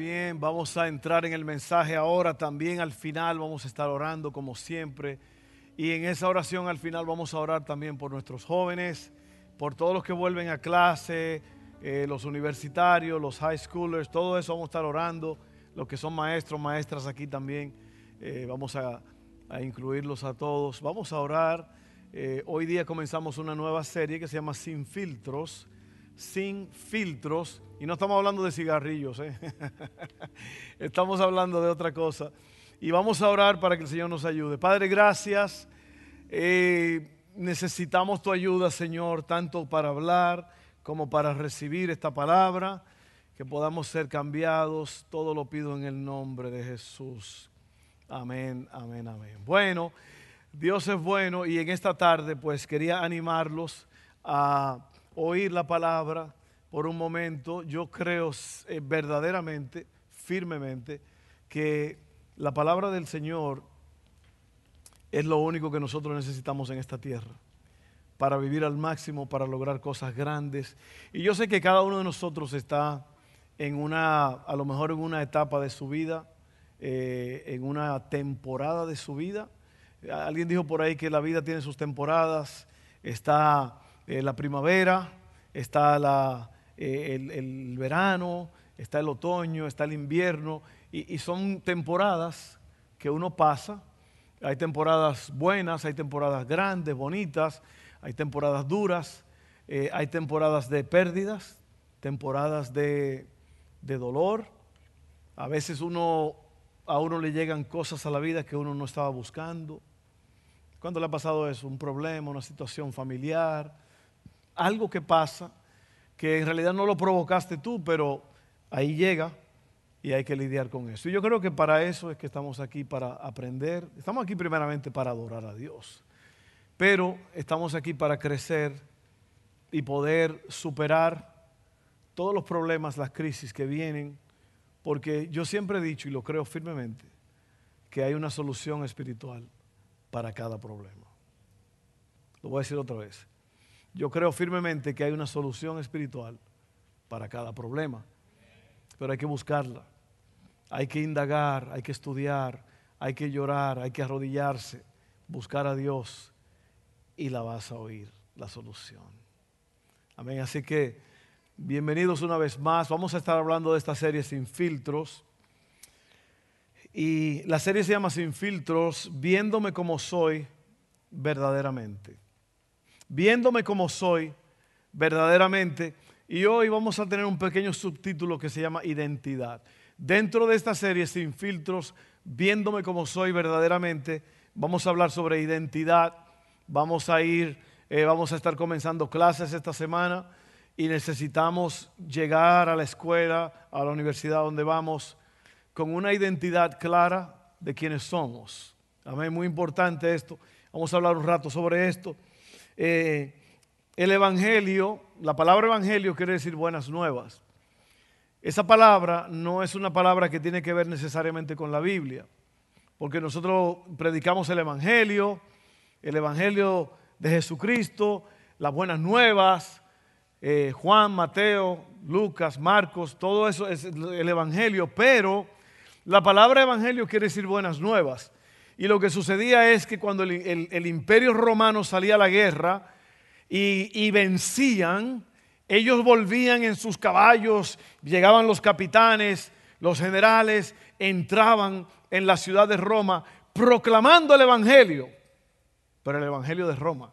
Bien, vamos a entrar en el mensaje ahora. También al final vamos a estar orando como siempre. Y en esa oración al final vamos a orar también por nuestros jóvenes, por todos los que vuelven a clase, eh, los universitarios, los high schoolers, todo eso vamos a estar orando. Los que son maestros, maestras aquí también, eh, vamos a, incluirlos a todos. Vamos a orar. Eh, hoy día comenzamos una nueva serie que se llama Sin Filtros. Sin Filtros y no estamos hablando de cigarrillos, ¿eh? estamos hablando de otra cosa. Y vamos a orar para que el Señor nos ayude. Padre, gracias. Eh, necesitamos tu ayuda, Señor, tanto para hablar como para recibir esta palabra, que podamos ser cambiados. Todo lo pido en el nombre de Jesús. Amén, amén, amén. Bueno, Dios es bueno y en esta tarde pues quería animarlos a oír la palabra por un momento, yo creo eh, verdaderamente, firmemente, que la palabra del Señor es lo único que nosotros necesitamos en esta tierra para vivir al máximo, para lograr cosas grandes. Y yo sé que cada uno de nosotros está en una, a lo mejor en una etapa de su vida, eh, en una temporada de su vida. Alguien dijo por ahí que la vida tiene sus temporadas. Está eh, la primavera, está la, eh, el, verano, está el otoño, está el invierno, y, son temporadas que uno pasa. Hay temporadas buenas, hay temporadas grandes, bonitas, hay temporadas duras, eh, hay temporadas de pérdidas, temporadas de, de dolor. A veces uno, a uno le llegan cosas a la vida que uno no estaba buscando. ¿Cuándo le ha pasado eso? Un problema, una situación familiar, algo que pasa que en realidad no lo provocaste tú, pero ahí llega y hay que lidiar con eso. Y yo creo que para eso es que estamos aquí, para aprender. Estamos aquí primeramente para adorar a Dios, pero estamos aquí para crecer y poder superar todos los problemas, las crisis que vienen, porque yo siempre he dicho y lo creo firmemente, que hay una solución espiritual para cada problema. Lo voy a decir otra vez. Yo creo firmemente que hay una solución espiritual para cada problema, pero hay que buscarla. Hay que indagar, hay que estudiar, hay que llorar, hay que arrodillarse, buscar a Dios y la vas a oír, la solución. Amén. Así que bienvenidos una vez más. Vamos a estar hablando de esta serie sin filtros. Y la serie se llama Sin filtros, viéndome como soy verdaderamente viéndome como soy verdaderamente. Y hoy vamos a tener un pequeño subtítulo que se llama Identidad. Dentro de esta serie, sin filtros, viéndome como soy verdaderamente, vamos a hablar sobre identidad. Vamos a ir, eh, vamos a estar comenzando clases esta semana y necesitamos llegar a la escuela, a la universidad donde vamos, con una identidad clara de quiénes somos. Amén, muy importante esto. Vamos a hablar un rato sobre esto. Eh, el Evangelio, la palabra Evangelio quiere decir buenas nuevas. Esa palabra no es una palabra que tiene que ver necesariamente con la Biblia, porque nosotros predicamos el Evangelio, el Evangelio de Jesucristo, las buenas nuevas, eh, Juan, Mateo, Lucas, Marcos, todo eso es el Evangelio, pero la palabra Evangelio quiere decir buenas nuevas. Y lo que sucedía es que cuando el, imperio romano salía a la guerra y, vencían, ellos volvían en sus caballos, llegaban los capitanes, los generales, entraban en la ciudad de Roma proclamando el Evangelio, pero el Evangelio de Roma.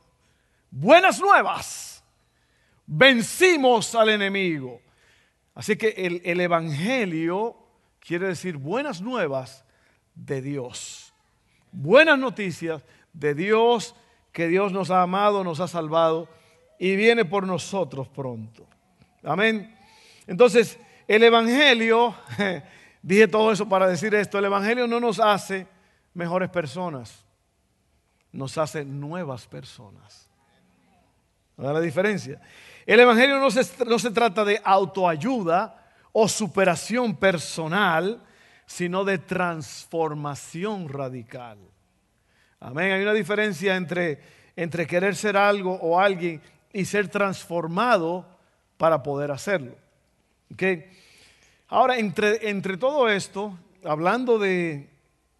Buenas nuevas, vencimos al enemigo. Así que el, el Evangelio quiere decir buenas nuevas de Dios buenas noticias de Dios, que Dios nos ha amado, nos ha salvado y viene por nosotros pronto. Amén. Entonces, el Evangelio, dije todo eso para decir esto, el Evangelio no nos hace mejores personas, nos hace nuevas personas. ¿Verdad la diferencia? El Evangelio no se, no se trata de autoayuda o superación personal, sino de transformación radical. Amén. Hay una diferencia entre, entre querer ser algo o alguien y ser transformado para poder hacerlo. ¿Okay? Ahora, entre, entre todo esto, hablando de,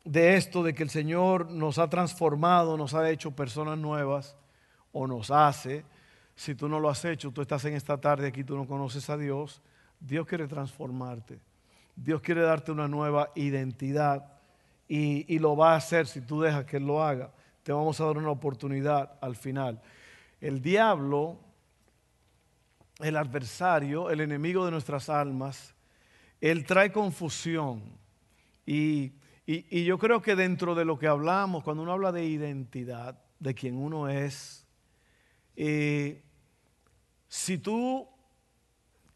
de esto, de que el Señor nos ha transformado, nos ha hecho personas nuevas, o nos hace, si tú no lo has hecho, tú estás en esta tarde aquí, tú no conoces a Dios, Dios quiere transformarte. Dios quiere darte una nueva identidad y, y, lo va a hacer si tú dejas que Él lo haga. Te vamos a dar una oportunidad al final. El diablo, el adversario, el enemigo de nuestras almas, él trae confusión. Y, y, yo creo que dentro de lo que hablamos, cuando uno habla de identidad, de quien uno es, eh, si tú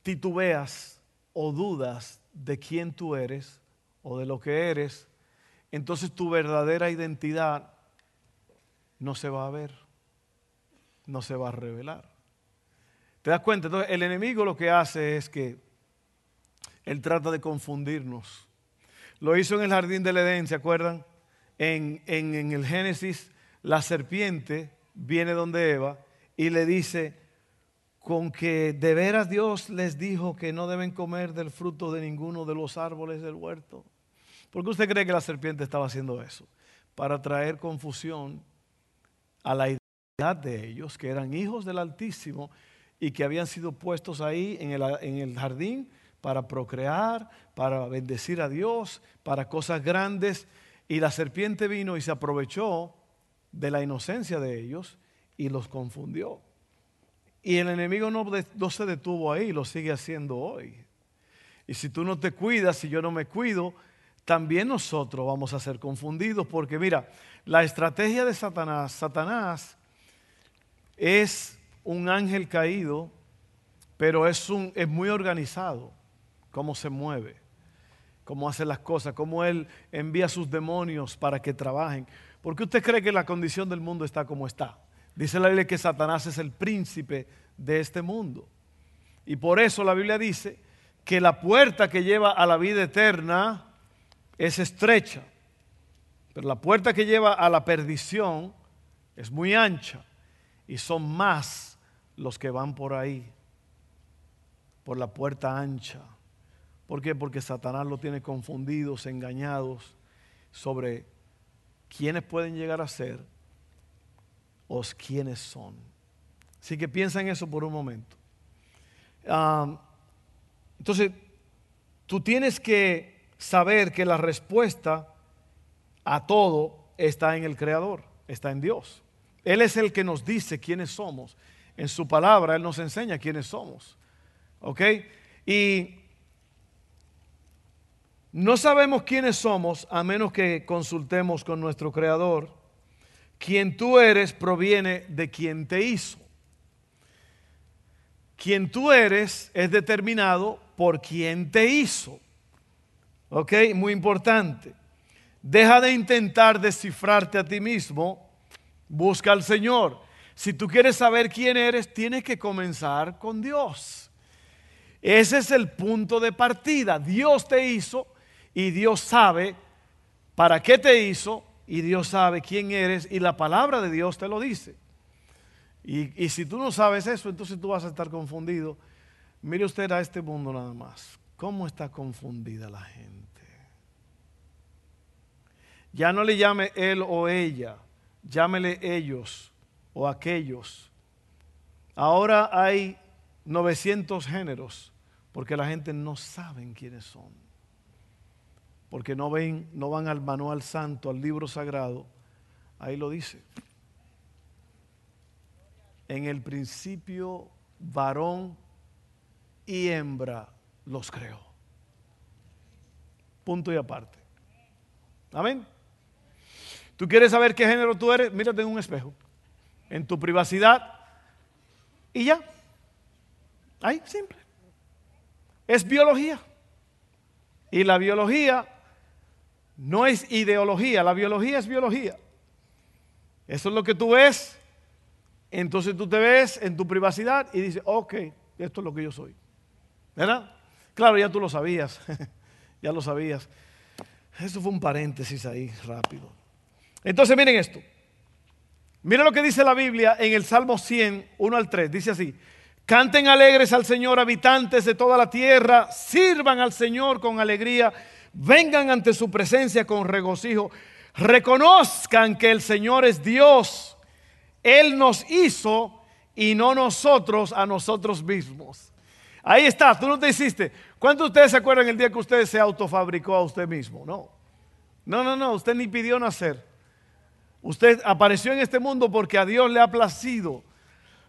titubeas o dudas de quién tú eres o de lo que eres, entonces tu verdadera identidad no se va a ver, no se va a revelar. ¿Te das cuenta? Entonces el enemigo lo que hace es que él trata de confundirnos. Lo hizo en el jardín del Edén, ¿se acuerdan? En, en, en el Génesis, la serpiente viene donde Eva y le dice, con que de veras Dios les dijo que no deben comer del fruto de ninguno de los árboles del huerto. ¿Por qué usted cree que la serpiente estaba haciendo eso? Para traer confusión a la identidad de ellos, que eran hijos del Altísimo y que habían sido puestos ahí en el, en el jardín para procrear, para bendecir a Dios, para cosas grandes. Y la serpiente vino y se aprovechó de la inocencia de ellos y los confundió. Y el enemigo no, se detuvo ahí, lo sigue haciendo hoy. Y si tú no te cuidas, si yo no me cuido, también nosotros vamos a ser confundidos. Porque mira, la estrategia de Satanás, Satanás es un ángel caído, pero es, un, es muy organizado, cómo se mueve, cómo hace las cosas, cómo él envía a sus demonios para que trabajen. ¿Por qué usted cree que la condición del mundo está como está? Dice la Biblia que Satanás es el príncipe de este mundo. Y por eso la Biblia dice que la puerta que lleva a la vida eterna es estrecha, pero la puerta que lleva a la perdición es muy ancha y son más los que van por ahí, por la puerta ancha. ¿Por qué? Porque Satanás lo tiene confundidos, engañados sobre quiénes pueden llegar a ser o quiénes son. Así que piensa en eso por un momento. Entonces, tú tienes que saber que la respuesta a todo está en el Creador, está en Dios. Él es el que nos dice quiénes somos. En su palabra Él nos enseña quiénes somos. ¿Ok? Y no sabemos quiénes somos a menos que consultemos con nuestro Creador quien tú eres proviene de quien te hizo. Quien tú eres es determinado por quien te hizo. ¿Ok? Muy importante. Deja de intentar descifrarte a ti mismo. Busca al Señor. Si tú quieres saber quién eres, tienes que comenzar con Dios. Ese es el punto de partida. Dios te hizo y Dios sabe para qué te hizo y Dios sabe quién eres y la palabra de Dios te lo dice. Y, y, si tú no sabes eso, entonces tú vas a estar confundido. Mire usted a este mundo nada más. ¿Cómo está confundida la gente? Ya no le llame él o ella, llámele ellos o aquellos. Ahora hay 900 géneros porque la gente no sabe quiénes son porque no, ven, no van al manual santo, al libro sagrado, ahí lo dice. En el principio, varón y hembra los creó. Punto y aparte. Amén. ¿Tú quieres saber qué género tú eres? Mírate en un espejo, en tu privacidad y ya. Ahí, simple. Es biología. Y la biología No es ideología, la biología es biología. Eso es lo que tú ves. Entonces tú te ves en tu privacidad y dices, ok, esto es lo que yo soy. ¿Verdad? Claro, ya tú lo sabías. ya lo sabías. Eso fue un paréntesis ahí rápido. Entonces miren esto. Miren lo que dice la Biblia en el Salmo 100, 1 al 3. Dice así. Canten alegres al Señor, habitantes de toda la tierra. Sirvan al Señor con alegría. Vengan ante su presencia con regocijo. Reconozcan que el Señor es Dios. Él nos hizo y no nosotros a nosotros mismos. Ahí está, tú no te hiciste. ¿Cuántos de ustedes se acuerdan el día que usted se autofabricó a usted mismo? No. No, no, no, usted ni pidió nacer. Usted apareció en este mundo porque a Dios le ha placido.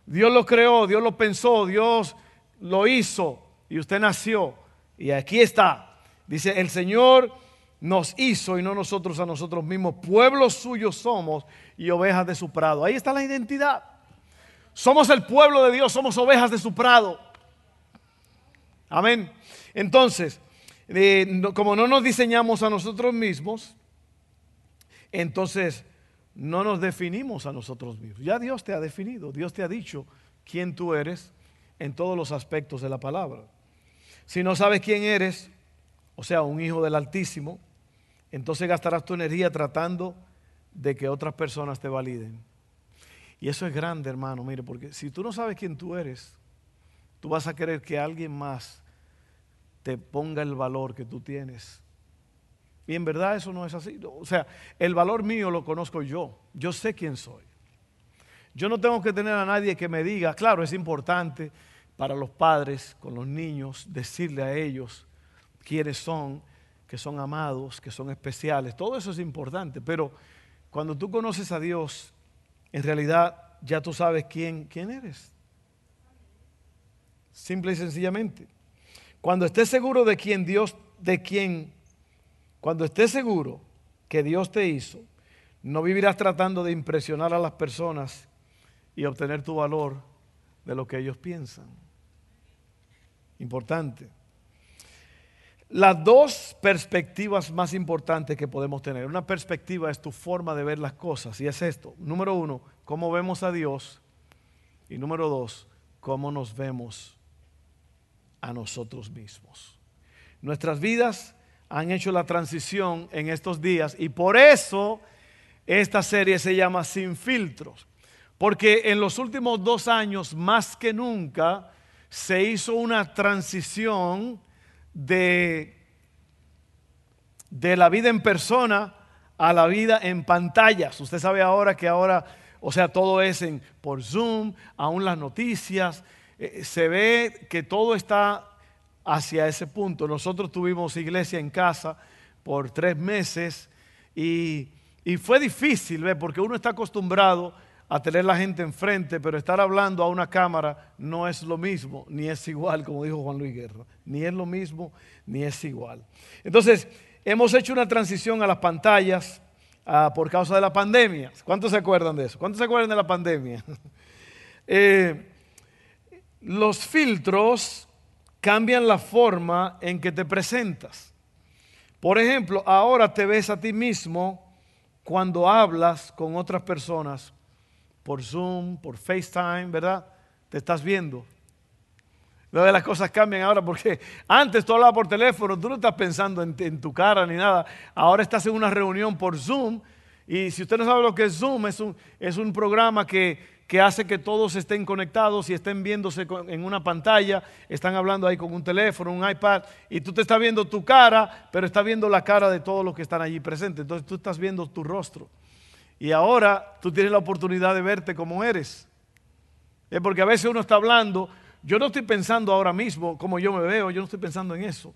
Dios lo creó, Dios lo pensó, Dios lo hizo y usted nació. Y aquí está. Dice, el Señor nos hizo y no nosotros a nosotros mismos. Pueblos suyos somos y ovejas de su prado. Ahí está la identidad. Somos el pueblo de Dios, somos ovejas de su prado. Amén. Entonces, eh, como no nos diseñamos a nosotros mismos, entonces no nos definimos a nosotros mismos. Ya Dios te ha definido, Dios te ha dicho quién tú eres en todos los aspectos de la palabra. Si no sabes quién eres, o sea, un hijo del Altísimo, entonces gastarás tu energía tratando de que otras personas te validen. Y eso es grande, hermano, mire, porque si tú no sabes quién tú eres, tú vas a querer que alguien más te ponga el valor que tú tienes. Y en verdad eso no es así. O sea, el valor mío lo conozco yo. Yo sé quién soy. Yo no tengo que tener a nadie que me diga, claro, es importante para los padres con los niños decirle a ellos quiénes son, que son amados, que son especiales. Todo eso es importante, pero cuando tú conoces a Dios, en realidad ya tú sabes quién, quién eres. Simple y sencillamente. Cuando estés seguro de quién Dios, de quién, cuando estés seguro que Dios te hizo, no vivirás tratando de impresionar a las personas y obtener tu valor de lo que ellos piensan. Importante. Las dos perspectivas más importantes que podemos tener. Una perspectiva es tu forma de ver las cosas y es esto. Número uno, cómo vemos a Dios. Y número dos, cómo nos vemos a nosotros mismos. Nuestras vidas han hecho la transición en estos días y por eso esta serie se llama Sin filtros. Porque en los últimos dos años, más que nunca, se hizo una transición de, de la vida en persona a la vida en pantallas. Usted sabe ahora que ahora, o sea, todo es en, por Zoom, aún las noticias, eh, se ve que todo está hacia ese punto. Nosotros tuvimos iglesia en casa por tres meses y, fue difícil, ¿ve? porque uno está acostumbrado a tener la gente enfrente, pero estar hablando a una cámara no es lo mismo, ni es igual, como dijo Juan Luis Guerra. Ni es lo mismo, ni es igual. Entonces, hemos hecho una transición a las pantallas ah, por causa de la pandemia. ¿Cuántos se acuerdan de eso? ¿Cuántos se acuerdan de la pandemia? Eh, los filtros cambian la forma en que te presentas. Por ejemplo, ahora te ves a ti mismo cuando hablas con otras personas por Zoom, por FaceTime, ¿verdad? Te estás viendo. las cosas cambian ahora porque antes tú hablabas por teléfono, tú no estás pensando en, en, tu cara ni nada. Ahora estás en una reunión por Zoom y si usted no sabe lo que es Zoom, es un, es un programa que que hace que todos estén conectados y estén viéndose en una pantalla, están hablando ahí con un teléfono, un iPad, y tú te estás viendo tu cara, pero estás viendo la cara de todos los que están allí presentes. Entonces tú estás viendo tu rostro. Y ahora tú tienes la oportunidad de verte como eres. Es porque a veces uno está hablando, yo no estoy pensando ahora mismo como yo me veo, yo no estoy pensando en eso.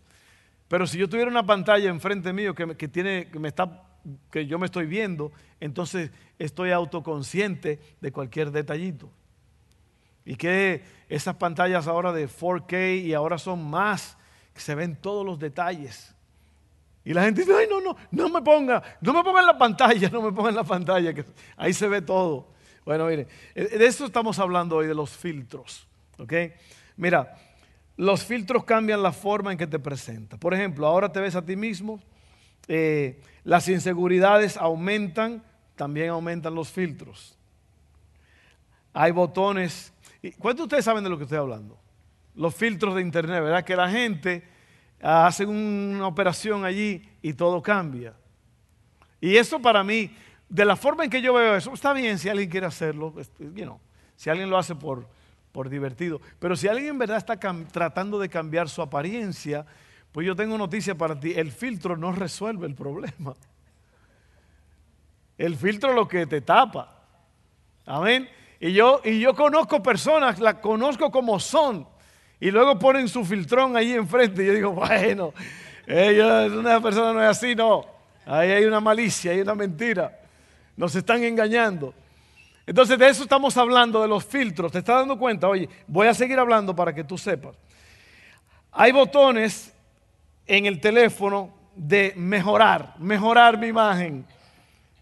Pero si yo tuviera una pantalla enfrente mío que, que tiene, que me está que yo me estoy viendo, entonces estoy autoconsciente de cualquier detallito. Y que esas pantallas ahora de 4K y ahora son más, que se ven todos los detalles. Y la gente dice, ay, no, no, no me ponga, no me ponga en la pantalla, no me ponga en la pantalla, que ahí se ve todo. Bueno, mire, de esto estamos hablando hoy, de los filtros. ¿Ok? Mira, los filtros cambian la forma en que te presentas. Por ejemplo, ahora te ves a ti mismo eh, las inseguridades aumentan, también aumentan los filtros. Hay botones. ¿Cuántos de ustedes saben de lo que estoy hablando? Los filtros de internet, ¿verdad? Que la gente ah, hace una operación allí y todo cambia. Y eso para mí, de la forma en que yo veo eso, está bien si alguien quiere hacerlo, si alguien lo hace por, por divertido. Pero si alguien en verdad está tratando de cambiar su apariencia, pues yo tengo noticia para ti, el filtro no resuelve el problema. El filtro es lo que te tapa. Amén. Y yo, y yo conozco personas, las conozco como son. Y luego ponen su filtrón ahí enfrente. Y yo digo, bueno, una persona no es así, no. Ahí hay una malicia, hay una mentira. Nos están engañando. Entonces de eso estamos hablando, de los filtros. ¿Te estás dando cuenta? Oye, voy a seguir hablando para que tú sepas. Hay botones en el teléfono de mejorar, mejorar mi imagen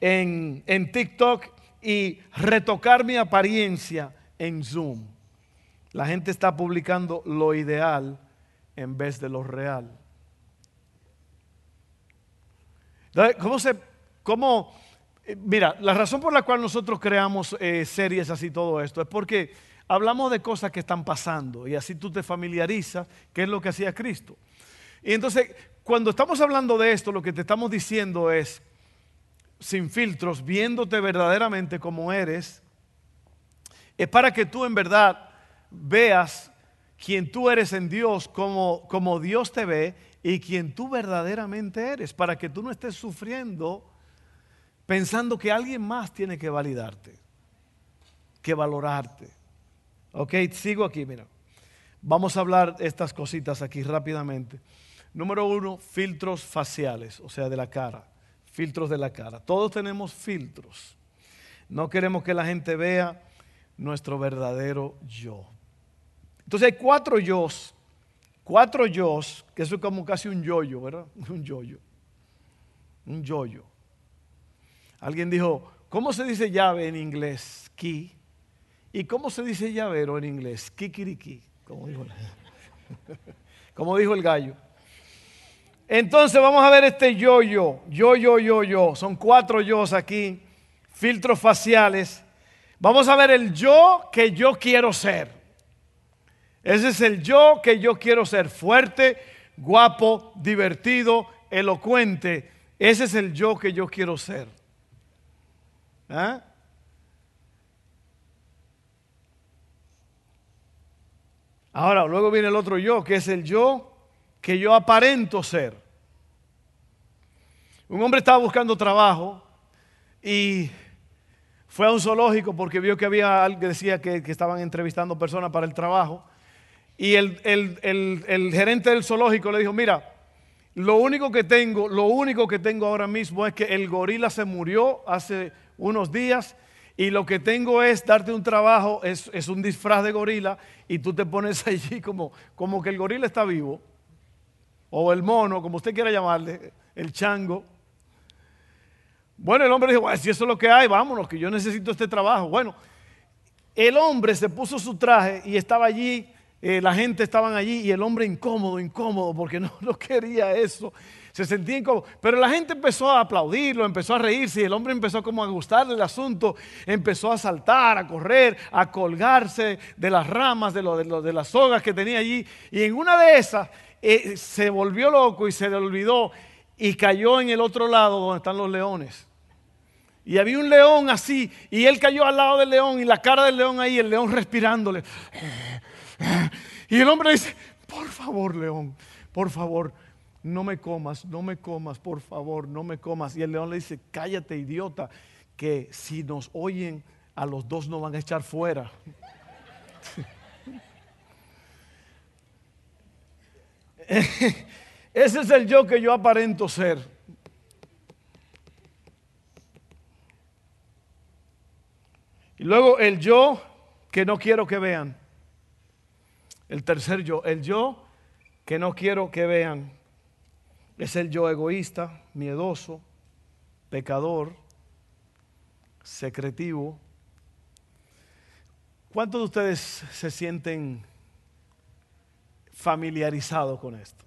en, en TikTok y retocar mi apariencia en Zoom. La gente está publicando lo ideal en vez de lo real. ¿Cómo se, cómo, eh, mira, la razón por la cual nosotros creamos eh, series así todo esto es porque hablamos de cosas que están pasando y así tú te familiarizas qué es lo que hacía Cristo. Y entonces, cuando estamos hablando de esto, lo que te estamos diciendo es, sin filtros, viéndote verdaderamente como eres, es para que tú en verdad veas quién tú eres en Dios, como, como Dios te ve y quién tú verdaderamente eres, para que tú no estés sufriendo pensando que alguien más tiene que validarte, que valorarte. Ok, sigo aquí, mira. Vamos a hablar estas cositas aquí rápidamente. Número uno, filtros faciales, o sea, de la cara. Filtros de la cara. Todos tenemos filtros. No queremos que la gente vea nuestro verdadero yo. Entonces hay cuatro yos, cuatro yos, que eso es como casi un yoyo, ¿verdad? Un yoyo. Un yoyo. Alguien dijo, ¿cómo se dice llave en inglés? Key. ¿Y cómo se dice llavero en inglés? Kikiriki, como dijo, como dijo el gallo. Entonces vamos a ver este yo-yo, yo-yo, yo-yo. Son cuatro yos aquí, filtros faciales. Vamos a ver el yo que yo quiero ser. Ese es el yo que yo quiero ser, fuerte, guapo, divertido, elocuente. Ese es el yo que yo quiero ser. ¿Ah? Ahora, luego viene el otro yo, que es el yo que yo aparento ser. Un hombre estaba buscando trabajo y fue a un zoológico porque vio que había alguien que decía que, estaban entrevistando personas para el trabajo. Y el, el, gerente del zoológico le dijo, mira, lo único que tengo, lo único que tengo ahora mismo es que el gorila se murió hace unos días y lo que tengo es darte un trabajo, es, un disfraz de gorila y tú te pones allí como, como que el gorila está vivo, o el mono, como usted quiera llamarle, el chango. Bueno, el hombre dijo, si eso es lo que hay, vámonos, que yo necesito este trabajo. Bueno, el hombre se puso su traje y estaba allí, eh, la gente estaba allí y el hombre incómodo, incómodo, porque no, no quería eso se sentían como... Pero la gente empezó a aplaudirlo, empezó a reírse y el hombre empezó como a gustarle el asunto, empezó a saltar, a correr, a colgarse de las ramas, de, lo, de, las sogas que tenía allí. Y en una de esas eh, se volvió loco y se le olvidó y cayó en el otro lado donde están los leones. Y había un león así, y él cayó al lado del león, y la cara del león ahí, el león respirándole. Y el hombre dice, por favor, león, por favor, no me comas, no me comas, por favor, no me comas. Y el león le dice, cállate, idiota, que si nos oyen, a los dos nos van a echar fuera. Ese es el yo que yo aparento ser. Y luego el yo que no quiero que vean. El tercer yo, el yo que no quiero que vean. Es el yo egoísta, miedoso, pecador, secretivo. ¿Cuántos de ustedes se sienten familiarizados con esto?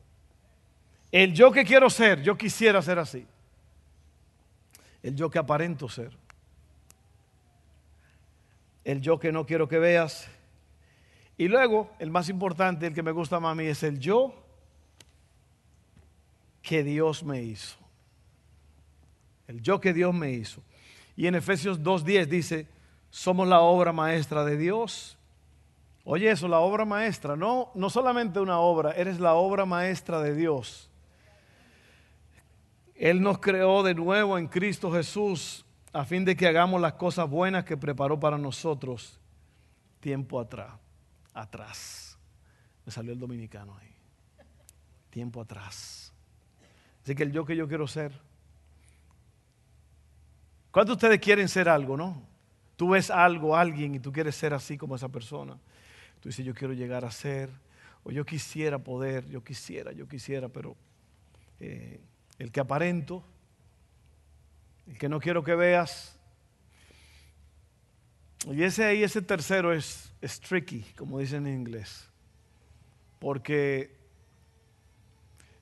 El yo que quiero ser, yo quisiera ser así. El yo que aparento ser. El yo que no quiero que veas. Y luego, el más importante, el que me gusta más a mí, es el yo que Dios me hizo. El yo que Dios me hizo. Y en Efesios 2.10 dice, somos la obra maestra de Dios. Oye eso, la obra maestra, no, no solamente una obra, eres la obra maestra de Dios. Él nos creó de nuevo en Cristo Jesús a fin de que hagamos las cosas buenas que preparó para nosotros tiempo atrás. Atrás. Me salió el dominicano ahí. Tiempo atrás. Así que el yo que yo quiero ser. ¿Cuántos de ustedes quieren ser algo, no? Tú ves algo, alguien y tú quieres ser así como esa persona. Tú dices, yo quiero llegar a ser, o yo quisiera poder, yo quisiera, yo quisiera, pero eh, el que aparento, el que no quiero que veas. Y ese ahí, ese tercero es, tricky, como dicen en inglés. Porque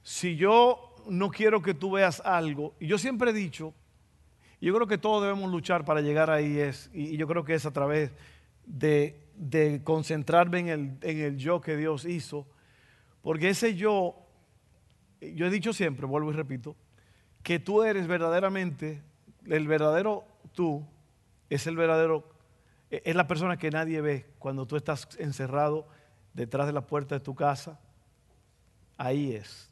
si yo no quiero que tú veas algo, y yo siempre he dicho, yo creo que todos debemos luchar para llegar ahí, es, y yo creo que es a través de, concentrarme en el, en el yo que Dios hizo, porque ese yo, yo he dicho siempre, vuelvo y repito, que tú eres verdaderamente, el verdadero tú es el verdadero, es la persona que nadie ve cuando tú estás encerrado detrás de la puerta de tu casa. Ahí es.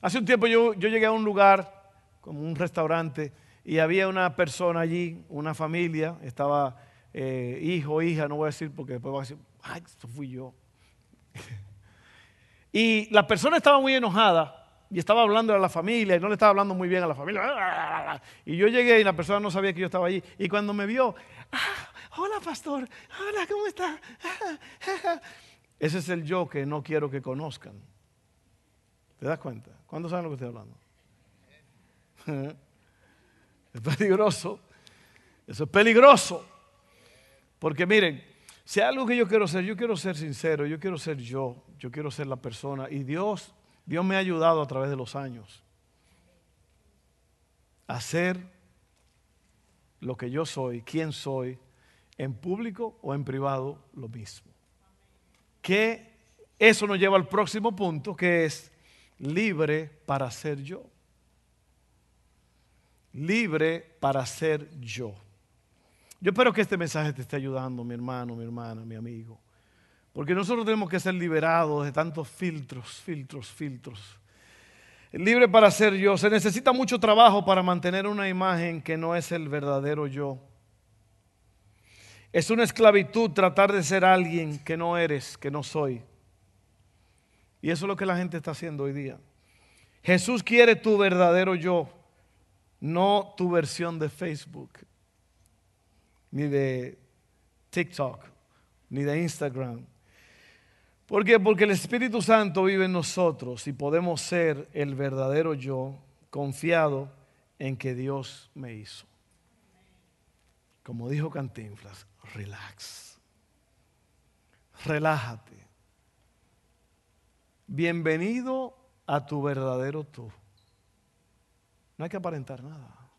Hace un tiempo yo, yo llegué a un lugar como un restaurante, y había una persona allí, una familia, estaba eh, hijo, hija, no voy a decir porque después va a decir, ay, esto fui yo. y la persona estaba muy enojada y estaba hablando a la familia y no le estaba hablando muy bien a la familia. Y yo llegué y la persona no sabía que yo estaba allí. Y cuando me vio, ah, hola pastor, hola, ¿cómo está? Ese es el yo que no quiero que conozcan. ¿Te das cuenta? ¿Cuándo saben lo que estoy hablando? Es peligroso. Eso es peligroso. Porque miren, si hay algo que yo quiero ser, yo quiero ser sincero, yo quiero ser yo, yo quiero ser la persona. Y Dios, Dios me ha ayudado a través de los años a ser lo que yo soy, quién soy, en público o en privado, lo mismo. Que eso nos lleva al próximo punto, que es libre para ser yo libre para ser yo. Yo espero que este mensaje te esté ayudando, mi hermano, mi hermana, mi amigo. Porque nosotros tenemos que ser liberados de tantos filtros, filtros, filtros. Libre para ser yo. Se necesita mucho trabajo para mantener una imagen que no es el verdadero yo. Es una esclavitud tratar de ser alguien que no eres, que no soy. Y eso es lo que la gente está haciendo hoy día. Jesús quiere tu verdadero yo no tu versión de Facebook, ni de TikTok, ni de Instagram. ¿Por qué? Porque el Espíritu Santo vive en nosotros y podemos ser el verdadero yo confiado en que Dios me hizo. Como dijo Cantinflas, relax. Relájate. Bienvenido a tu verdadero tú. No hay que aparentar nada.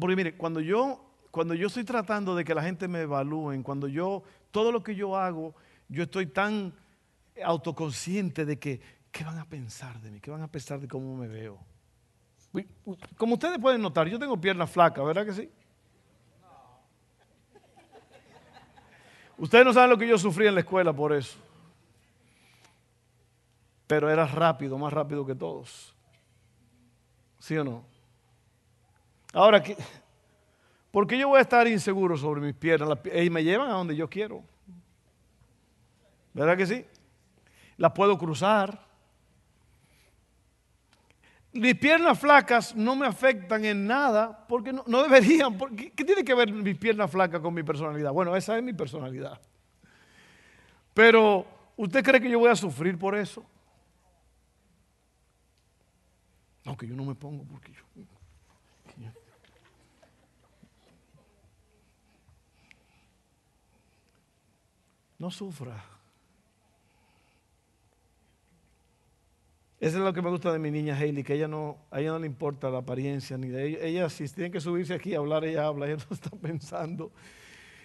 Porque mire, cuando yo, cuando yo estoy tratando de que la gente me evalúe, cuando yo, todo lo que yo hago, yo estoy tan autoconsciente de que, ¿qué van a pensar de mí? ¿Qué van a pensar de cómo me veo? Como ustedes pueden notar, yo tengo piernas flacas, ¿verdad que sí? Ustedes no saben lo que yo sufrí en la escuela por eso. Pero era rápido, más rápido que todos. ¿Sí o no? Ahora, ¿por qué yo voy a estar inseguro sobre mis piernas? Y me llevan a donde yo quiero. ¿Verdad que sí? Las puedo cruzar. Mis piernas flacas no me afectan en nada porque no, deberían. ¿Qué, ¿Qué tiene que ver mis piernas flacas con mi personalidad? Bueno, esa es mi personalidad. Pero, ¿usted cree que yo voy a sufrir por eso? Aunque yo no me pongo porque yo, No sufra. Eso es lo que me gusta de mi niña Hailey, que ella no, a ella no le importa la apariencia ni de ella. Ella, si tiene que subirse aquí a hablar, ella habla, ella no está pensando.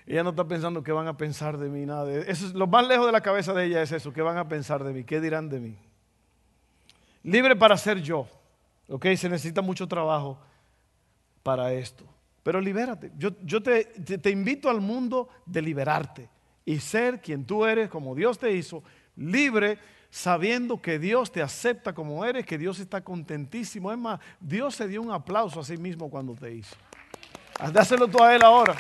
Ella no está pensando qué van a pensar de mí, nada. Es, lo más lejos de la cabeza de ella es eso, qué van a pensar de mí, qué dirán de mí. Libre para ser yo. ¿Ok? Se necesita mucho trabajo para esto. Pero libérate. Yo, yo te, te invito al mundo de liberarte y ser quien tú eres, como Dios te hizo, libre sabiendo que Dios te acepta como eres, que Dios está contentísimo. Es más, Dios se dio un aplauso a sí mismo cuando te hizo. Dáselo tú a Él ahora.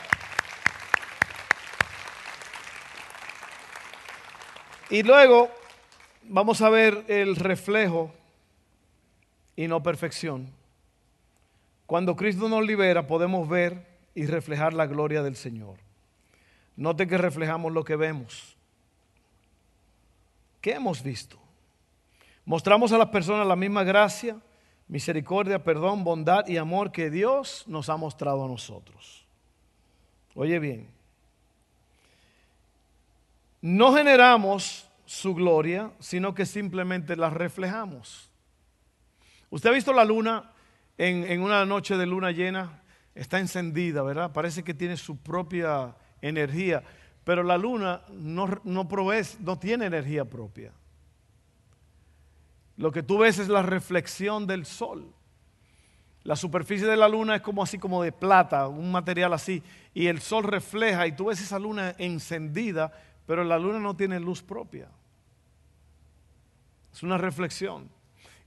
Y luego vamos a ver el reflejo y no perfección. Cuando Cristo nos libera podemos ver y reflejar la gloria del Señor. Note que reflejamos lo que vemos. ¿Qué hemos visto? Mostramos a las personas la misma gracia, misericordia, perdón, bondad y amor que Dios nos ha mostrado a nosotros. Oye bien, no generamos su gloria, sino que simplemente la reflejamos. Usted ha visto la luna en, una noche de luna llena, está encendida, ¿verdad? Parece que tiene su propia energía. Pero la luna no, no no tiene energía propia. Lo que tú ves es la reflexión del sol. La superficie de la luna es como así como de plata, un material así, y el sol refleja y tú ves esa luna encendida, pero la luna no tiene luz propia. Es una reflexión.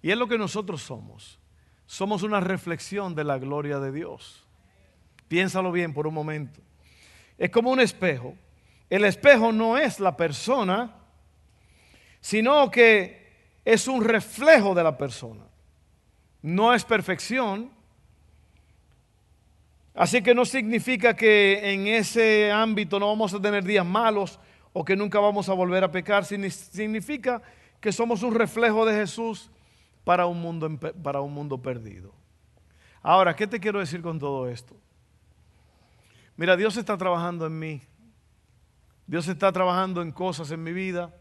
Y es lo que nosotros somos. Somos una reflexión de la gloria de Dios. Piénsalo bien por un momento. Es como un espejo el espejo no es la persona, sino que es un reflejo de la persona. No es perfección. Así que no significa que en ese ámbito no vamos a tener días malos o que nunca vamos a volver a pecar. Significa que somos un reflejo de Jesús para un mundo, para un mundo perdido. Ahora, ¿qué te quiero decir con todo esto? Mira, Dios está trabajando en mí. Dios está trabajando en cosas en mi vida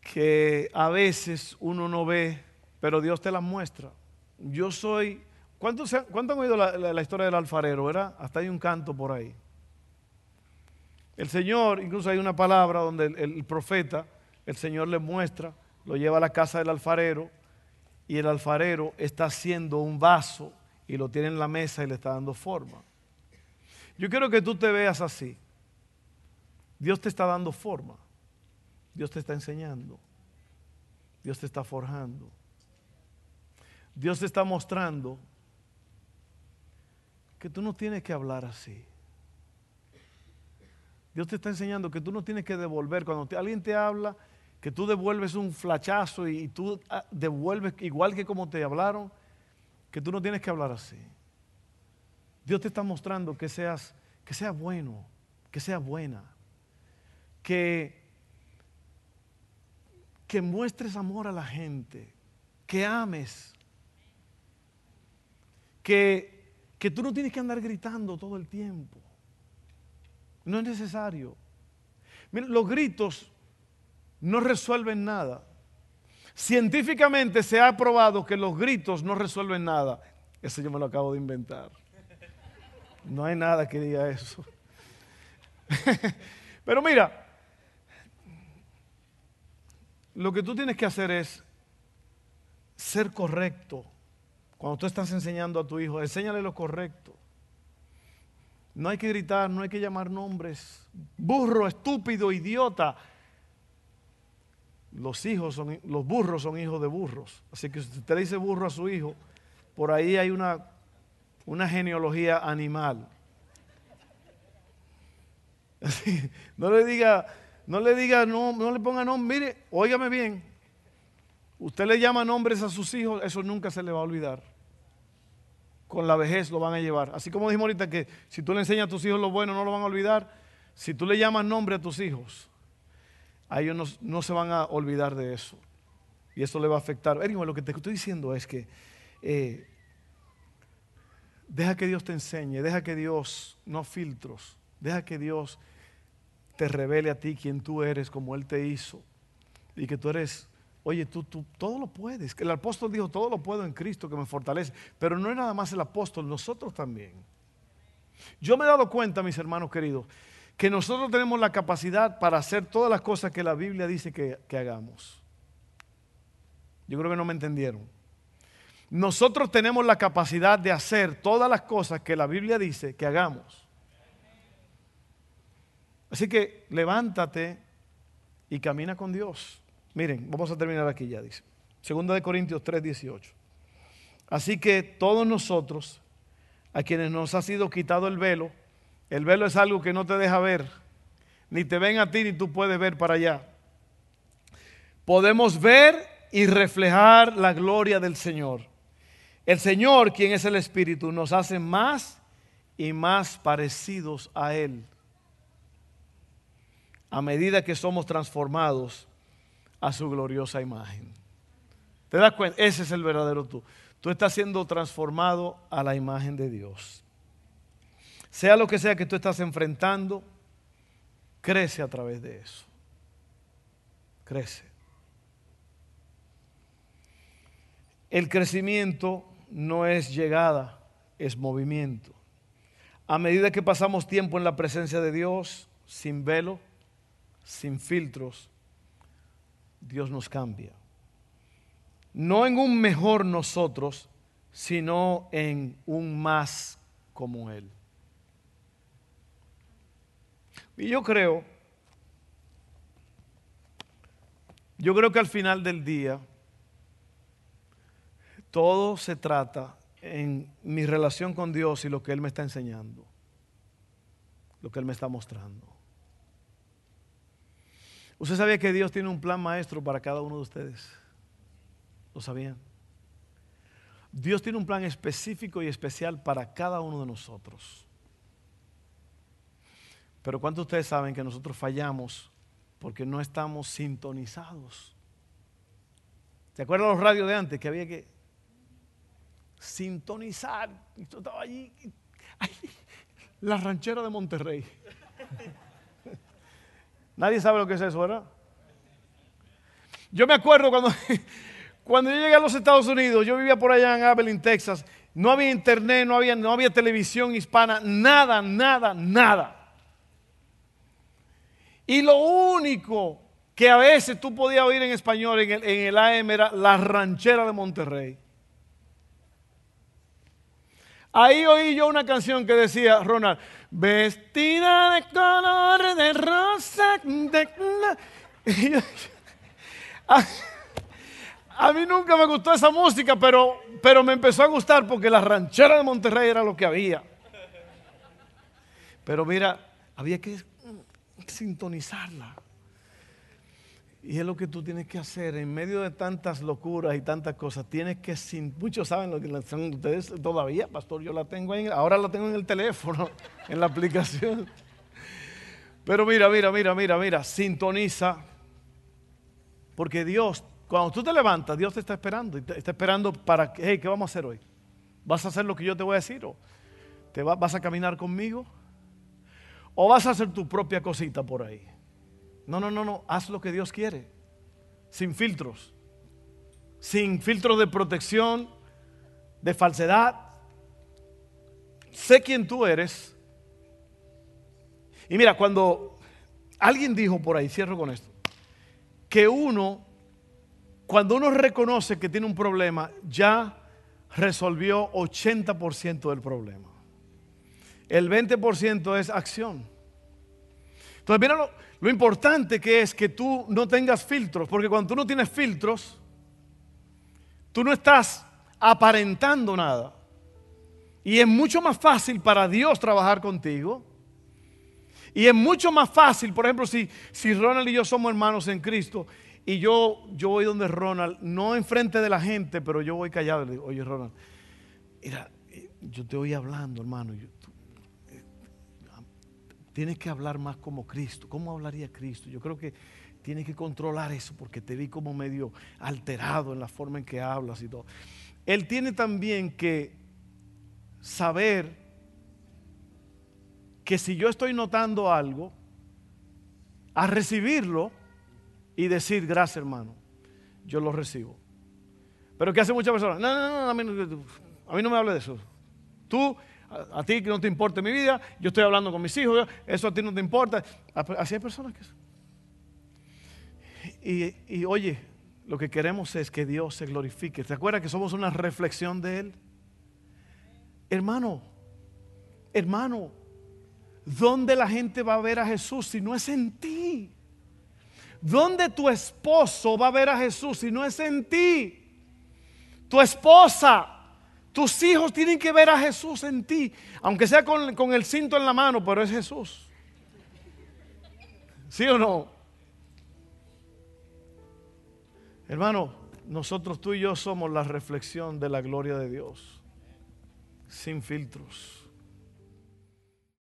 que a veces uno no ve, pero Dios te las muestra. Yo soy, ¿cuántos, han oído la, historia del alfarero? ¿verdad? Hasta hay un canto por ahí. El Señor, incluso hay una palabra donde el, profeta, el Señor le muestra, lo lleva a la casa del alfarero y el alfarero está haciendo un vaso y lo tiene en la mesa y le está dando forma. Yo quiero que tú te veas así. Dios te está dando forma. Dios te está enseñando. Dios te está forjando. Dios te está mostrando que tú no tienes que hablar así. Dios te está enseñando que tú no tienes que devolver. Cuando alguien te habla, que tú devuelves un flachazo y, tú ah, devuelves igual que como te hablaron, que tú no tienes que hablar así. Dios te está mostrando que seas, que sea bueno, que sea buena que, que muestres amor a la gente, que ames, que, que tú no tienes que andar gritando todo el tiempo. No es necesario. los gritos no resuelven nada. Científicamente se ha probado que los gritos no resuelven nada. Eso yo me lo acabo de inventar. No hay nada que diga eso. Pero mira, lo que tú tienes que hacer es ser correcto. Cuando tú estás enseñando a tu hijo, enséñale lo correcto. No hay que gritar, no hay que llamar nombres. Burro, estúpido, idiota. Los hijos son, los burros son hijos de burros. Así que si usted le dice burro a su hijo, por ahí hay una, una genealogía animal. no le diga, no le diga, no, no le ponga nombre. Mire, óigame bien. Usted le llama nombres a sus hijos, eso nunca se le va a olvidar. Con la vejez lo van a llevar. Así como dijimos ahorita que si tú le enseñas a tus hijos lo bueno, no lo van a olvidar. Si tú le llamas nombre a tus hijos, a ellos no, se van a olvidar de eso. Y eso le va a afectar. Anyway, lo que te estoy diciendo es que eh, deja que Dios te enseñe, deja que Dios, no filtros, deja que Dios te revele a ti quién tú eres, como Él te hizo, y que tú eres Oye, tú, tú todo lo puedes. El apóstol dijo, todo lo puedo en Cristo que me fortalece. Pero no es nada más el apóstol, nosotros también. Yo me he dado cuenta, mis hermanos queridos, que nosotros tenemos la capacidad para hacer todas las cosas que la Biblia dice que, que hagamos. Yo creo que no me entendieron. Nosotros tenemos la capacidad de hacer todas las cosas que la Biblia dice que hagamos. Así que levántate y camina con Dios. Miren, vamos a terminar aquí ya, dice. Segunda de Corintios 3, 18. Así que todos nosotros, a quienes nos ha sido quitado el velo, el velo es algo que no te deja ver, ni te ven a ti ni tú puedes ver para allá. Podemos ver y reflejar la gloria del Señor. El Señor, quien es el Espíritu, nos hace más y más parecidos a Él a medida que somos transformados a su gloriosa imagen. ¿Te das cuenta? Ese es el verdadero tú. Tú estás siendo transformado a la imagen de Dios. Sea lo que sea que tú estás enfrentando, crece a través de eso. Crece. El crecimiento no es llegada, es movimiento. A medida que pasamos tiempo en la presencia de Dios, sin velo, sin filtros, Dios nos cambia. No en un mejor nosotros, sino en un más como Él. Y yo creo, yo creo que al final del día, todo se trata en mi relación con Dios y lo que Él me está enseñando, lo que Él me está mostrando. ¿Usted sabía que Dios tiene un plan maestro para cada uno de ustedes? ¿Lo sabían? Dios tiene un plan específico y especial para cada uno de nosotros. Pero ¿cuántos de ustedes saben que nosotros fallamos porque no estamos sintonizados? ¿Se acuerdan los radios de antes que había que sintonizar? Yo estaba allí, la ranchera de Monterrey. Nadie sabe lo que es eso, ¿verdad? Yo me acuerdo cuando, cuando yo llegué a los Estados Unidos, yo vivía por allá en Abilene, Texas, no había internet, no había, no había televisión hispana, nada, nada, nada. Y lo único que a veces tú podías oír en español en el, en el AM era la ranchera de Monterrey. Ahí oí yo una canción que decía, Ronald, vestida de color de rosa. a, mí nunca me gustó esa música, pero, pero me empezó a gustar porque la ranchera de Monterrey era lo que había. Pero mira, había que sintonizarla. Y es lo que tú tienes que hacer en medio de tantas locuras y tantas cosas. Tienes que, sin, muchos saben lo que son ustedes todavía, pastor, yo la tengo ahí, ahora la tengo en el teléfono, en la aplicación. Pero mira, mira, mira, mira, mira, sintoniza. Porque Dios, cuando tú te levantas, Dios te está esperando. Te está esperando para, hey, ¿qué vamos a hacer hoy? ¿Vas a hacer lo que yo te voy a decir? ¿O te vas a caminar conmigo? ¿O vas a hacer tu propia cosita por ahí? No, no, no, no, haz lo que Dios quiere, sin filtros, sin filtros de protección, de falsedad. Sé quién tú eres. Y mira, cuando alguien dijo por ahí, cierro con esto, que uno, cuando uno reconoce que tiene un problema, ya resolvió 80% del problema. El 20% es acción. Entonces, mira lo, importante que es que tú no tengas filtros, porque cuando tú no tienes filtros, tú no estás aparentando nada. Y es mucho más fácil para Dios trabajar contigo. Y es mucho más fácil, por ejemplo, si, si Ronald y yo somos hermanos en Cristo y yo, yo voy donde Ronald, no enfrente de la gente, pero yo voy callado y le digo, oye Ronald, mira, eh, yo te voy hablando, hermano. Tienes que hablar más como Cristo. ¿Cómo hablaría Cristo? Yo creo que tienes que controlar eso porque te vi como medio alterado en la forma en que hablas y todo. Él tiene también que saber que si yo estoy notando algo, a recibirlo y decir, gracias hermano. yo lo recibo. Pero ¿qué hacen muchas personas? No, no, no, a mí no, a mí no me hable de eso. Tú, a, ti que no te importa mi vida, yo estoy hablando con mis hijos, eso a ti no te importa. Así hay personas que... Y, y oye, lo que queremos es que Dios se glorifique. ¿Te acuerdas que somos una reflexión de Él? Hermano, hermano, ¿dónde la gente va a ver a Jesús si no es en ti? ¿Dónde tu esposo va a ver a Jesús si no es en ti? Tu esposa, tus hijos tienen que ver a Jesús en ti, aunque sea con, con el cinto en la mano, pero es Jesús. ¿Sí o no? Hermano, nosotros tú y yo somos la reflexión de la gloria de Dios, sin filtros.